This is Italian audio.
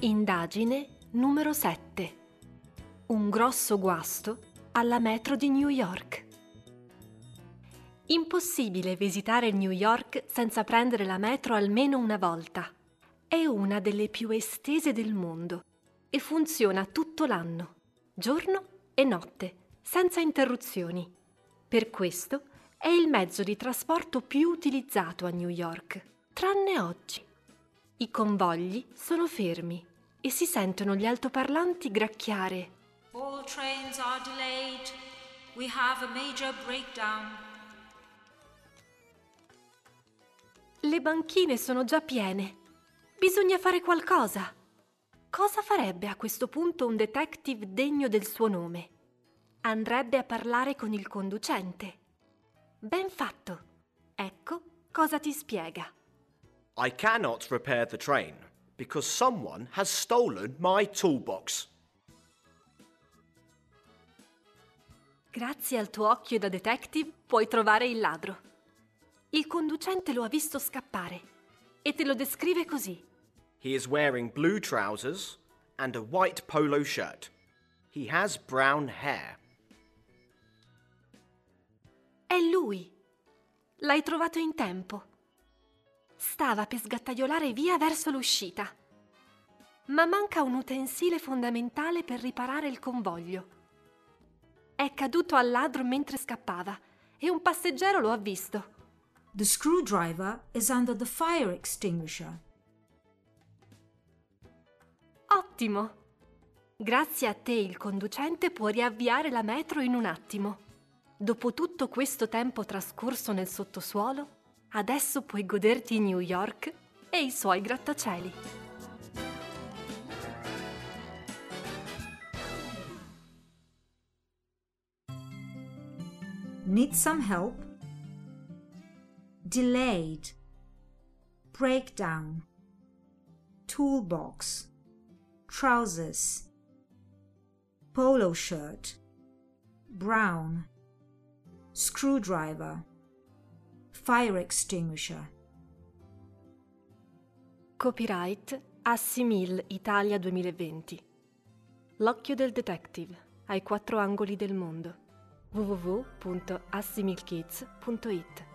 Indagine numero 7. Un grosso guasto alla metro di New York. Impossibile visitare New York senza prendere la metro almeno una volta. È una delle più estese del mondo e funziona tutto l'anno, giorno e notte, senza interruzioni. Per questo è il mezzo di trasporto più utilizzato a New York, tranne oggi. I convogli sono fermi e si sentono gli altoparlanti gracchiare. All trains are delayed. We have a major breakdown. Le banchine sono già piene. Bisogna fare qualcosa. Cosa farebbe a questo punto un detective degno del suo nome? Andrebbe a parlare con il conducente. Ben fatto. Ecco cosa ti spiega. I cannot repair the train because someone has stolen my toolbox. Grazie al tuo occhio da detective puoi trovare il ladro. Il conducente lo ha visto scappare e te lo descrive così. He is wearing blue trousers and a white polo shirt. He has brown hair. È lui. L'hai trovato in tempo. Stava per sgattaiolare via verso l'uscita. Ma manca un utensile fondamentale per riparare il convoglio. È caduto al ladro mentre scappava e un passeggero lo ha visto. The screwdriver is under the fire extinguisher. Ottimo! Grazie a te il conducente può riavviare la metro in un attimo. Dopo tutto questo tempo trascorso nel sottosuolo, adesso puoi goderti New York e i suoi grattacieli. Need some help? Delayed. Breakdown. Toolbox. Trousers. Polo shirt. Brown. Screwdriver. Fire extinguisher. Copyright Assimil Italia 2020. L'occhio del detective ai quattro angoli del mondo. www.assimilkids.it